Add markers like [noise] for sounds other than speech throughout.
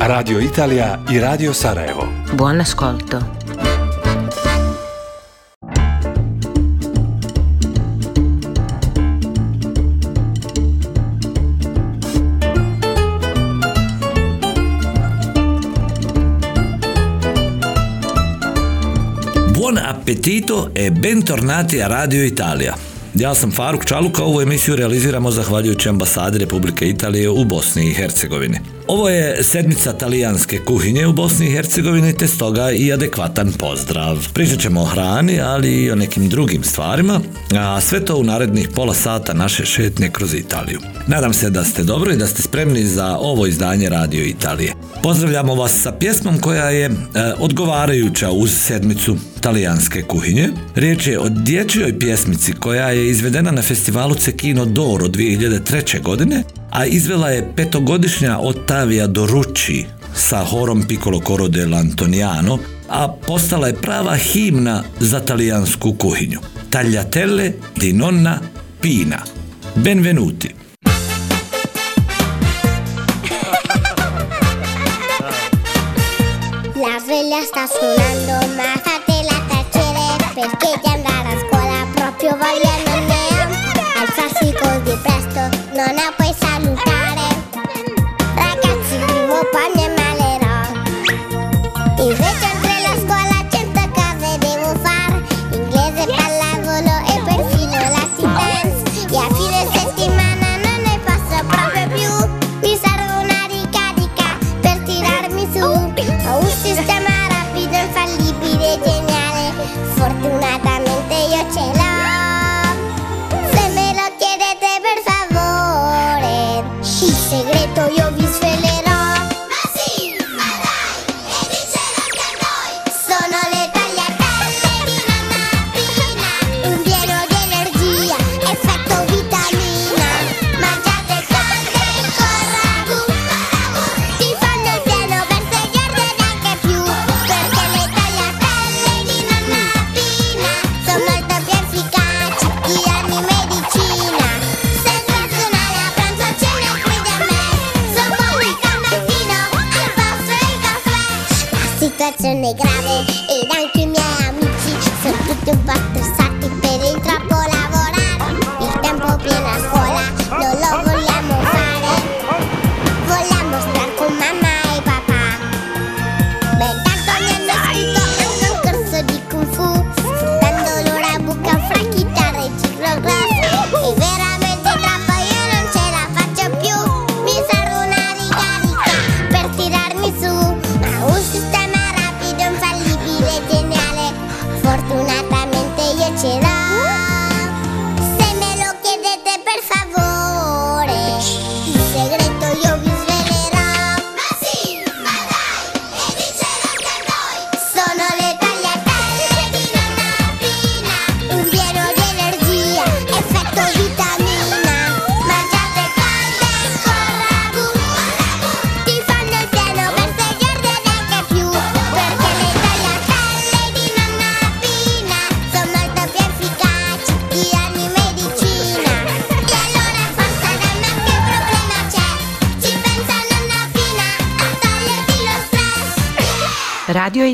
Radio Italija i Radio Sarajevo. Buon ascolto. Buon appetito e bentornati a Radio Italija. Ja sam Faruk Čaluka, ovu emisiju realiziramo zahvaljujući ambasadi Republike Italije u Bosni i Hercegovini. Ovo je sedmica talijanske kuhinje u Bosni i Hercegovini, te stoga i adekvatan pozdrav. Pričat ćemo o hrani, ali i o nekim drugim stvarima, a sve to u narednih pola sata naše šetnje kroz Italiju. Nadam se da ste dobro i da ste spremni za ovo izdanje Radio Italije. Pozdravljamo vas sa pjesmom koja je e, odgovarajuća uz sedmicu talijanske kuhinje. Riječ je o dječjoj pjesmici koja je izvedena na festivalu Cekino Doro 2003. godine, a izvela je petogodišnja Ottavia Dorucci sa horom Piccolo Coro dell'Antoniano, a postala je prava himna za talijansku kuhinju. Tagliatelle di nonna Pina. Benvenuti. Sveglia sta suonando ma fatela tacere perché di andare a scuola proprio voglia non ne ha Al farsi così presto non la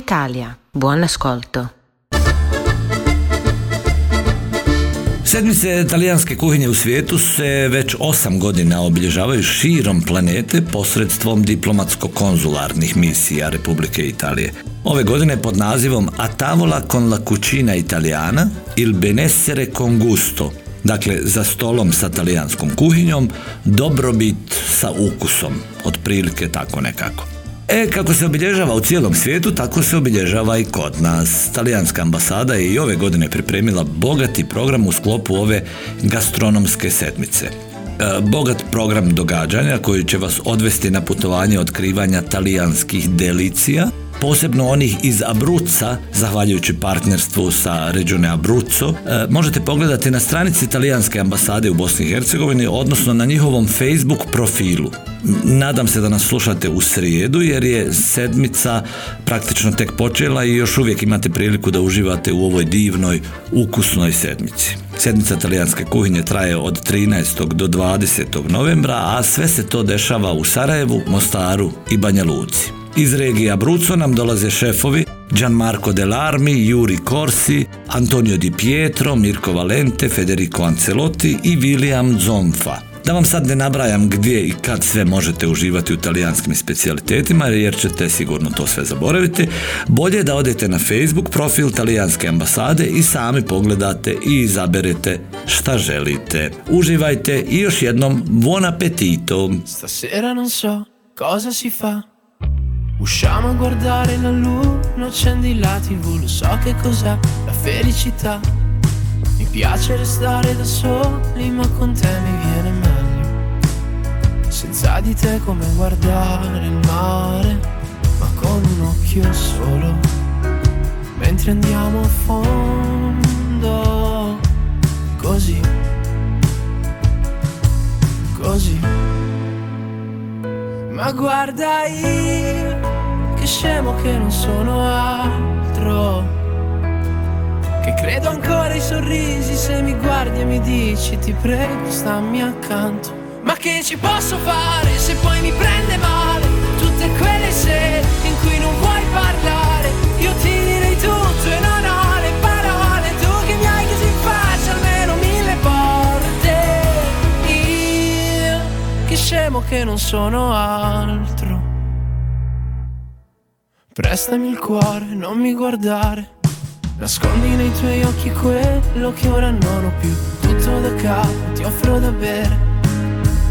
Italia. Buon ascolto. Sedmice talijanske kuhinje u svijetu se već osam godina obilježavaju širom planete posredstvom diplomatsko-konzularnih misija Republike Italije. Ove godine pod nazivom A tavola con la cucina italiana il benessere con gusto, dakle za stolom sa talijanskom kuhinjom, dobrobit sa ukusom, otprilike tako nekako. E, kako se obilježava u cijelom svijetu, tako se obilježava i kod nas. Talijanska ambasada je i ove godine pripremila bogati program u sklopu ove gastronomske sedmice. e, bogat program događanja koji će vas odvesti na putovanje otkrivanja talijanskih delicija posebno onih iz Abruzza, zahvaljujući partnerstvu sa Regione Abruzzo, e, možete pogledati na stranici talijanske ambasade u Bosni i Hercegovini, odnosno na njihovom Facebook profilu. Nadam se da nas slušate u srijedu jer je sedmica praktično tek počela i još uvijek imate priliku da uživate u ovoj divnoj, ukusnoj sedmici. Sedmica talijanske kuhinje traje od 13. do 20. novembra, a sve se to dešava u Sarajevu, Mostaru i Banja Luci. Iz regije Abruzzo nam dolaze šefovi Gianmarco Delarmi, Juri Corsi, Antonio Di Pietro, Mirko Valente, Federico Ancelotti i William Zonfa. Da vam sad ne nabrajam gdje i kad sve možete uživati u talijanskim specijalitetima jer ćete sigurno to sve zaboraviti, bolje da odete na Facebook profil talijanske ambasade i sami pogledate i izaberete šta želite. Uživajte i još jednom buon appetito! Stasera non so cosa si fa Usciamo a guardare la luna, accendi la tv, lo so che cos'è la felicità. Mi piace restare da soli, ma con te mi viene meglio. Senza di te come guardare il mare, ma con un occhio solo. Mentre andiamo a fondo, così, così. Ma guarda io scemo che non sono altro. Che credo ancora ai sorrisi se mi guardi e mi dici ti prego stammi accanto. Ma che ci posso fare se poi mi prende male tutte quelle sere in cui non vuoi parlare? Io ti direi tutto e non ho le parole, tu che mi hai chiuso in faccia almeno mille volte. Io che scemo che non sono altro. Prestami il cuore, non mi guardare. Nascondi nei tuoi occhi quello che ora non ho più. Tutto da capo, ti offro da bere.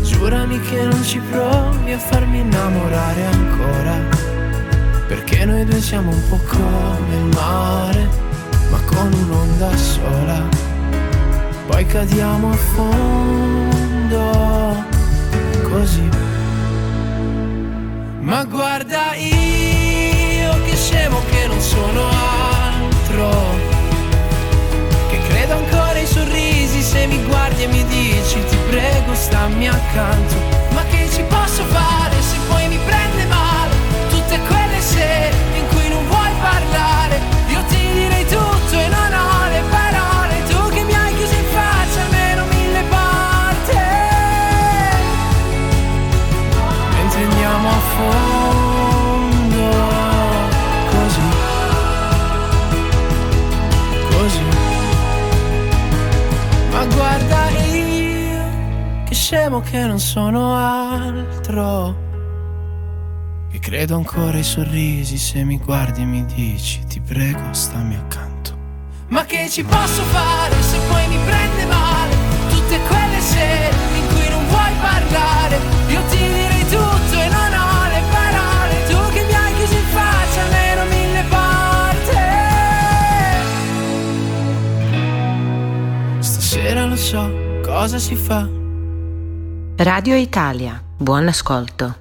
Giurami che non ci provi a farmi innamorare ancora. Perché noi due siamo un po' come il mare, ma con un'onda sola. Poi cadiamo a fondo, così. Ma guarda io scemo che non sono altro. Che credo ancora ai sorrisi se mi guardi e mi dici ti prego stammi accanto. Ma che ci posso fare Che non sono altro. Che credo ancora ai sorrisi Se mi guardi e mi dici Ti prego stammi accanto. Ma che ci posso fare se poi mi prende male? Tutte quelle sere in cui non vuoi parlare Io ti direi tutto e non ho le parole. Tu che mi hai chiuso in faccia almeno mille volte. Stasera lo so cosa si fa Radio Italia, buon ascolto.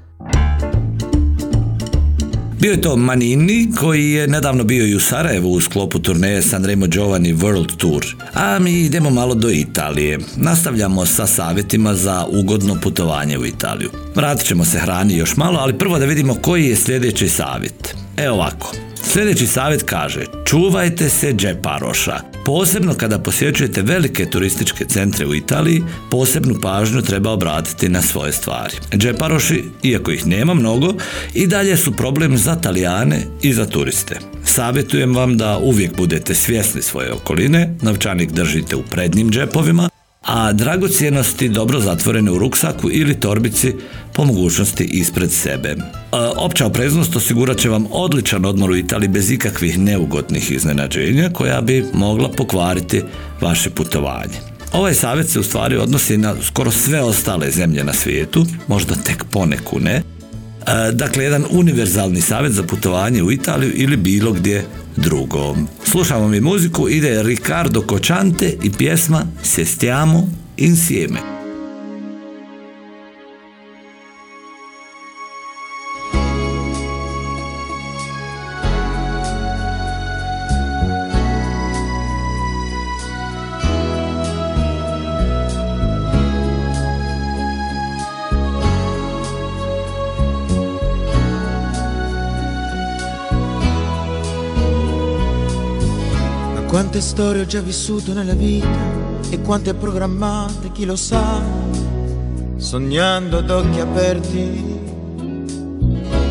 Bio je to Manini koji je nedavno bio i u Sarajevu u sklopu turneje Sanremo Giovanni World Tour. A mi idemo malo do Italije. Nastavljamo sa savjetima za ugodno putovanje u Italiju. Vratit ćemo se hrani još malo, ali prvo da vidimo koji je sljedeći savjet. Evo ovako. Sljedeći savjet kaže, čuvajte se džeparoša. Posebno kada posjećujete velike turističke centre u Italiji, posebnu pažnju treba obratiti na svoje stvari. Džeparoši, iako ih nema mnogo, i dalje su problem za Talijane i za turiste. Savjetujem vam da uvijek budete svjesni svoje okoline, novčanik držite u prednjim džepovima, a dragocjenosti dobro zatvorene u ruksaku ili torbici po mogućnosti ispred sebe. E, Opća opreznost osigurat će vam odličan odmor u Italiji bez ikakvih neugodnih iznenađenja koja bi mogla pokvariti vaše putovanje. Ovaj savjet se u stvari odnosi na skoro sve ostale zemlje na svijetu, možda tek poneku ne, E, Dakle, jedan univerzalni savjet za putovanje u Italiju ili bilo gdje drugo. Slušamo mi muziku, ide Riccardo Cocciante i pjesma Se stiamo insieme. Quante storie ho già vissuto nella vita e quante programmate, chi lo sa, sognando ad occhi aperti.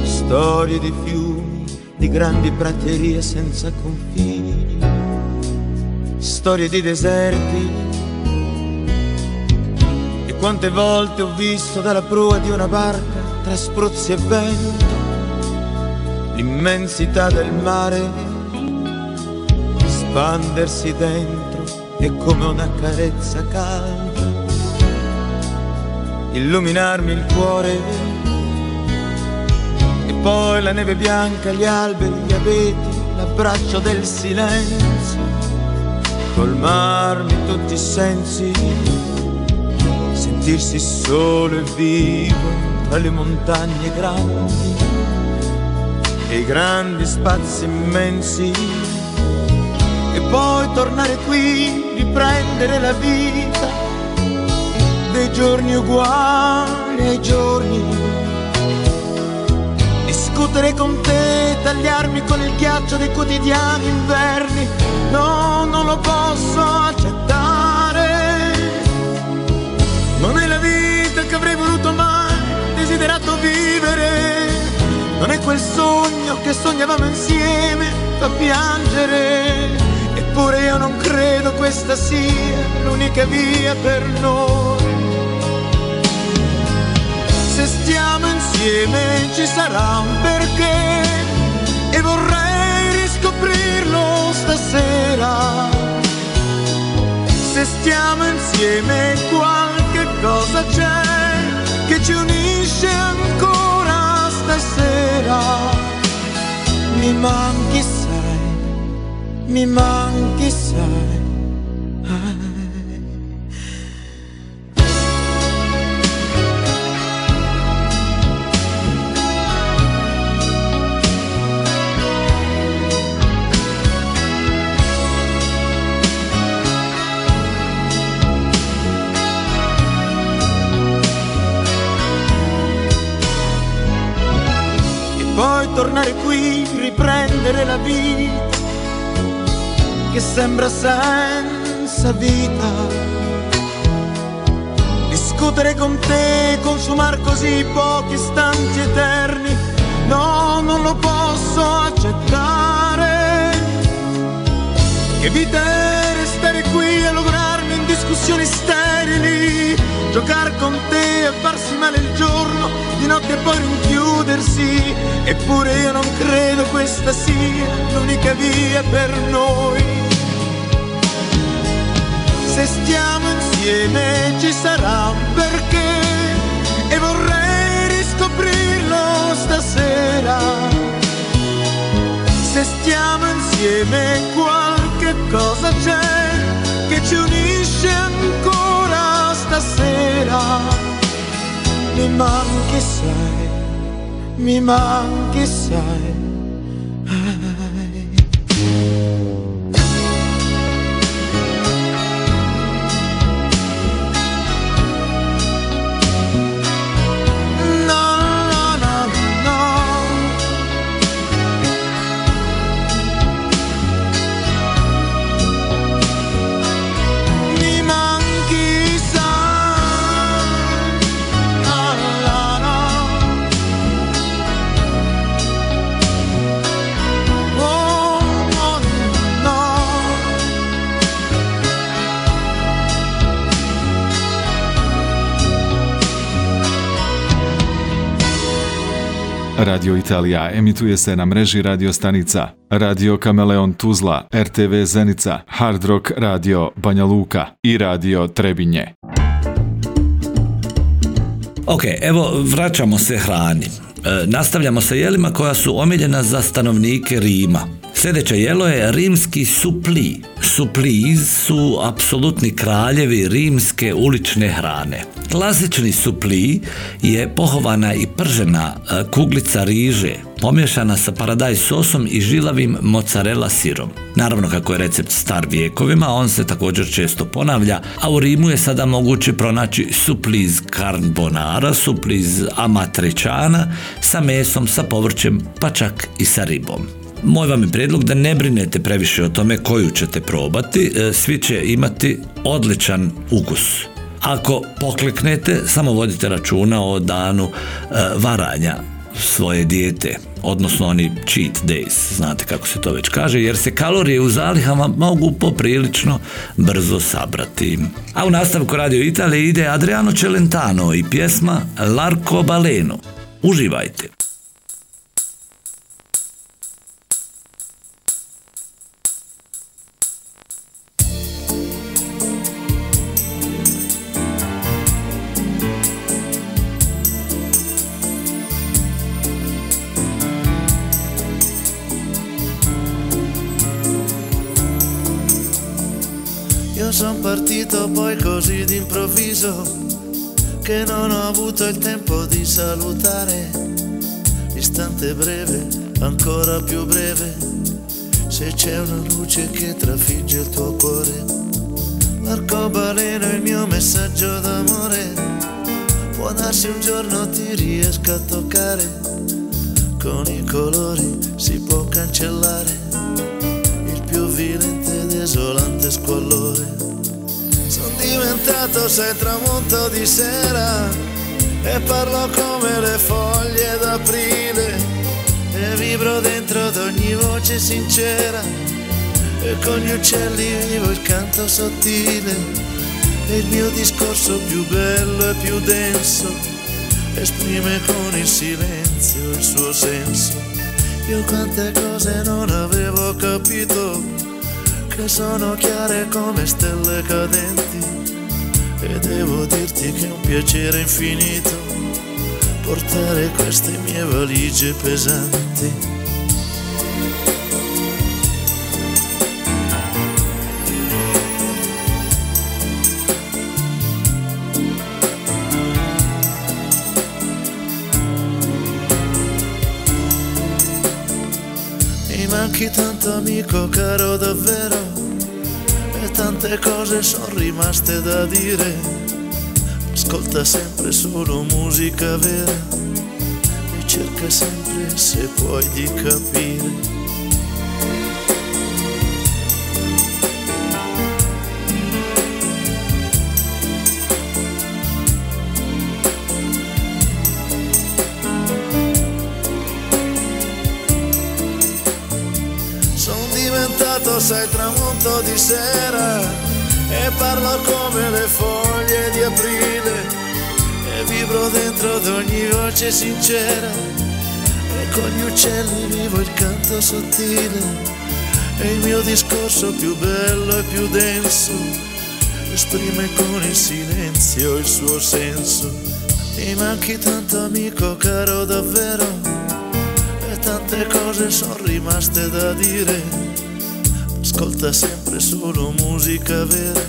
Storie di fiumi, di grandi praterie senza confini, storie di deserti. E quante volte ho visto dalla prua di una barca, tra spruzzi e vento, l'immensità del mare espandersi dentro e come una carezza calda. Illuminarmi il cuore. E poi la neve bianca, gli alberi, gli abeti, l'abbraccio del silenzio, colmarmi tutti i sensi, sentirsi solo e vivo tra le montagne grandi. E i grandi spazi immensi poi tornare qui, riprendere la vita dei giorni uguali ai giorni. Discutere con te, tagliarmi con il ghiaccio dei quotidiani inverni, no, non lo posso accettare. Non è la vita che avrei voluto mai, desiderato vivere. Non è quel sogno che sognavamo insieme, fa piangere Eppure io non credo questa sia l'unica via per noi. Se stiamo insieme ci sarà un perché e vorrei riscoprirlo stasera. Se stiamo insieme qualche cosa c'è che ci unisce ancora stasera. Mi manchi mi manchi sai. Sembra senza vita. Discutere con te, consumare così pochi istanti eterni, no, non lo posso accettare. Che vita è restare qui a lograrmi in discussioni sterili, giocare con te e farsi male il giorno, di notte poi rinchiudersi, eppure io non credo questa sia l'unica via per noi se stiamo insieme ci sarà un perché e vorrei riscoprirlo stasera. Se stiamo insieme qualche cosa c'è che ci unisce ancora stasera. Mi manchi sai, mi manchi sai Radio Italija emituje se na mreži radio stanica Radio Kameleon Tuzla, RTV Zenica, Hard Rock Radio Banja Luka i Radio Trebinje. Ok, evo vraćamo se hrani. E, nastavljamo sa jelima koja su omiljena za stanovnike Rima. Sljedeće jelo je rimski supli. Supliz su apsolutni kraljevi rimske ulične hrane. Klasični supli je pohovana i pržena e, kuglica riže, pomješana sa paradaj sosom i žilavim mozzarella sirom. Naravno kako je recept star vijekovima, on se također često ponavlja, a u Rimu je sada moguće pronaći supliz carbonara, supliz amatriciana sa mesom, sa povrćem, pa čak i sa ribom. Moj vam je prijedlog da ne brinete previše o tome koju ćete probati, e, svi će imati odličan ukus. Ako pokleknete, samo vodite računa o danu e, varanja svoje dijete, odnosno oni cheat days, znate kako se to već kaže, jer se kalorije u zalihama mogu poprilično brzo sabrati. A u nastavku Radio Italije ide Adriano Celentano i pjesma Larko Baleno. Uživajte! Io son partito poi così d'improvviso che non ho avuto il tempo di salutare. Istante breve, ancora più breve, se c'è una luce che trafigge il tuo cuore. L'arcobaleno è il mio messaggio d'amore, può darsi un giorno ti riesca a toccare, con i colori si può cancellare il più vilente ed esolante squallore. Diventato sei tramonto di sera e parlo come le foglie d'aprile e vibro dentro ad ogni voce sincera e con gli uccelli vivo il canto sottile e il mio discorso più bello e più denso esprime con il silenzio il suo senso. Io quante cose non avevo capito che sono chiare come stelle cadenti e devo dirti che è un piacere infinito portare queste mie valigie pesanti. Mi manchi tanto amico caro davvero e tante cose sono rimaste da dire. Ascolta sempre solo musica vera e cerca sempre se puoi di capire. Sono diventato, sai, di sera e parlo come le foglie di aprile e vibro dentro ad ogni voce sincera e con gli uccelli vivo il canto sottile e il mio discorso più bello e più denso esprime con il silenzio il suo senso. Mi manchi tanto amico caro davvero e tante cose sono rimaste da dire. Ascolta sempre solo musica vera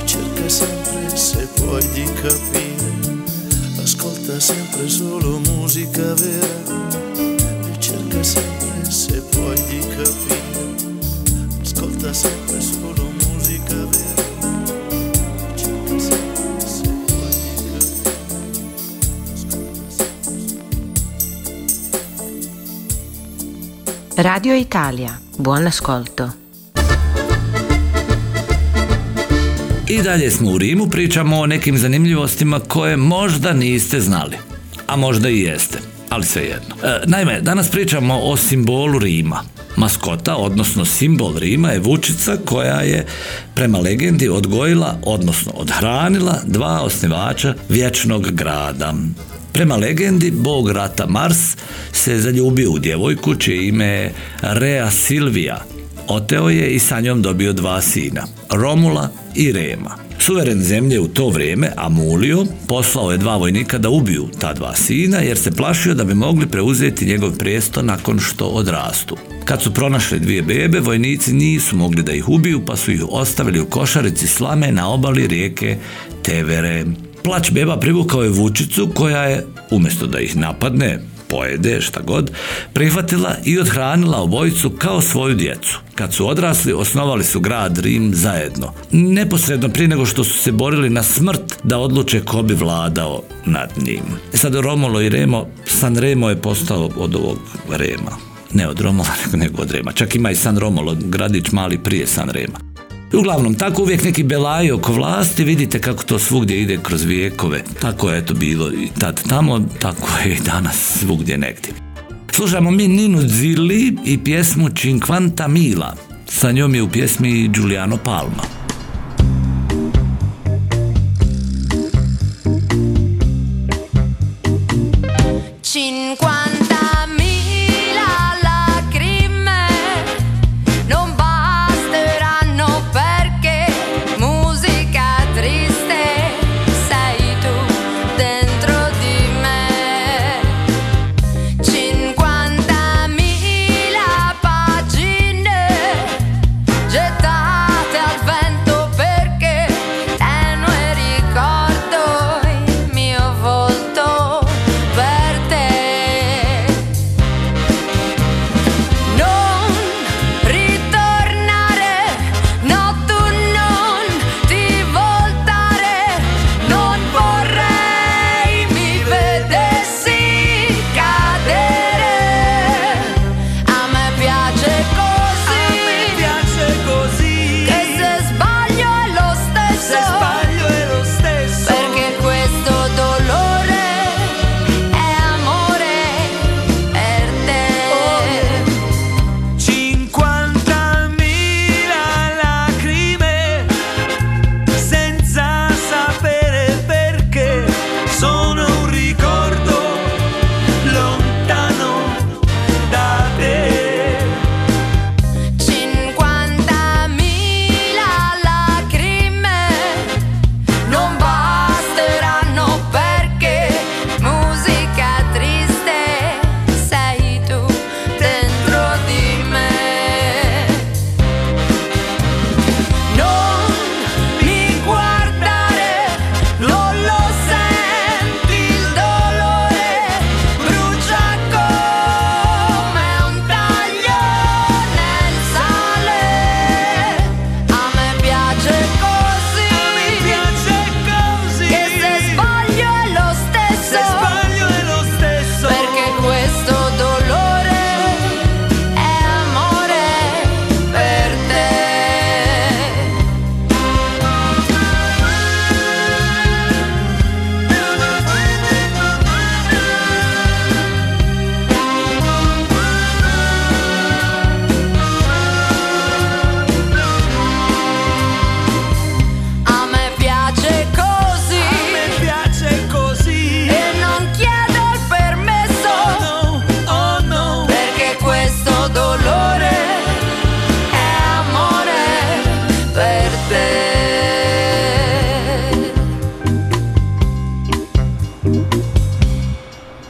e cerca sempre se puoi di capire. Ascolta sempre solo musica vera e cerca sempre se puoi di capire. Ascolta sempre solo musica vera. Radio Italia, buon ascolto. I dalje smo u Rimu, pričamo o nekim zanimljivostima koje možda niste znali. A možda i jeste, ali svejedno. E, naime, danas pričamo o simbolu Rima. Maskota, odnosno simbol Rima je vučica koja je prema legendi odgojila, odnosno odhranila dva osnivača vječnog grada. Prema legendi, bog rata Mars se zaljubio u djevojku čije ime je Rea Silvija, Oteo je i sa njom dobio dva sina, Romula i Rema. Suveren zemlje u to vrijeme, Amulio, poslao je dva vojnika da ubiju ta dva sina jer se plašio da bi mogli preuzeti njegov prijesto nakon što odrastu. Kad su pronašli dvije bebe, vojnici nisu mogli da ih ubiju pa su ih ostavili u košarici slame na obali rijeke Tevere. Plać beba privukao je vučicu koja je, umjesto da ih napadne, pojede, šta god, prihvatila i odhranila obojicu kao svoju djecu. Kad su odrasli, osnovali su grad Rim zajedno. Neposredno prije nego što su se borili na smrt da odluče ko bi vladao nad njim. E Sad Romulo i Remo, San Remo je postao od ovog Rema. ne od Romola, [laughs] nego od Rema. Čak ima i San Romolo, gradić mali prije San Rema. Uglavnom, tako uvijek neki belaji oko vlasti, vidite kako to svugdje ide kroz vijekove. Tako je to bilo i tad tamo, tako je i danas svugdje negdje. Slušamo mi Ninu Zilli i pjesmu Cinquanta Mila. Sa njom je u pjesmi Giuliano Palma.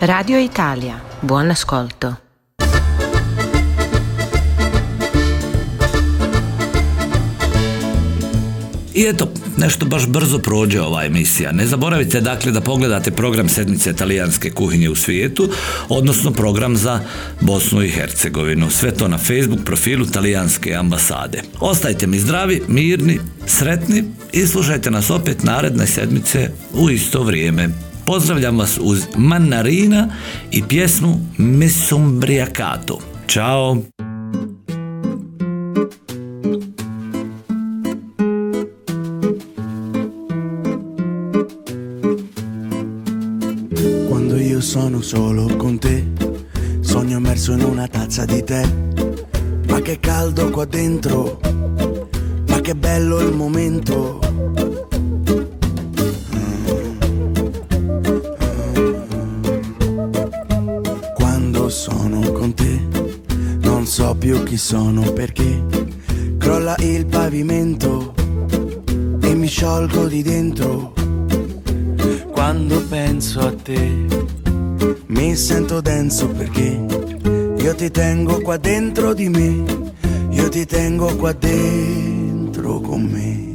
Radio Italia, buon ascolto. I eto, nešto baš brzo prođe ova emisija. Ne zaboravite dakle da pogledate program sedmice talijanske kuhinje u svijetu, odnosno program za Bosnu i Hercegovinu. Sve to na Facebook profilu talijanske ambasade. Ostajte mi zdravi, mirni, sretni i slušajte nas opet naredne sedmice u isto vrijeme. Pozdravljam vas uz Manarina i pjesmu Mesumbriacato. Ćao! Quando io sono solo con te, sogno immerso in una tazza di tè. Ma che caldo qua dentro, ma che bello il momento più chi sono perché crolla il pavimento e mi sciolgo di dentro. Quando penso a te mi sento denso perché io ti tengo qua dentro di me, io ti tengo qua dentro con me.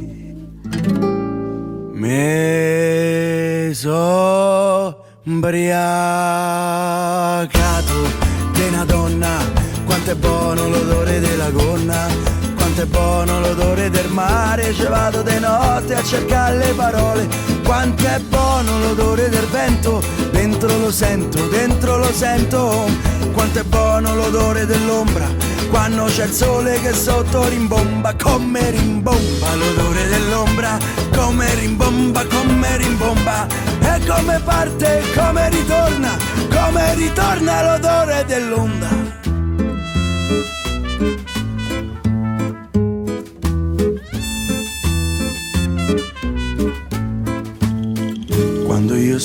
Me so quanto è buono l'odore della gonna, quanto è buono l'odore del mare, ci vado di notte a cercare le parole, quanto è buono l'odore del vento, dentro lo sento, dentro lo sento, quanto è buono l'odore dell'ombra, quando c'è il sole che sotto rimbomba, come rimbomba l'odore dell'ombra, come rimbomba, come rimbomba, e come parte, come ritorna, come ritorna l'odore dell'onda.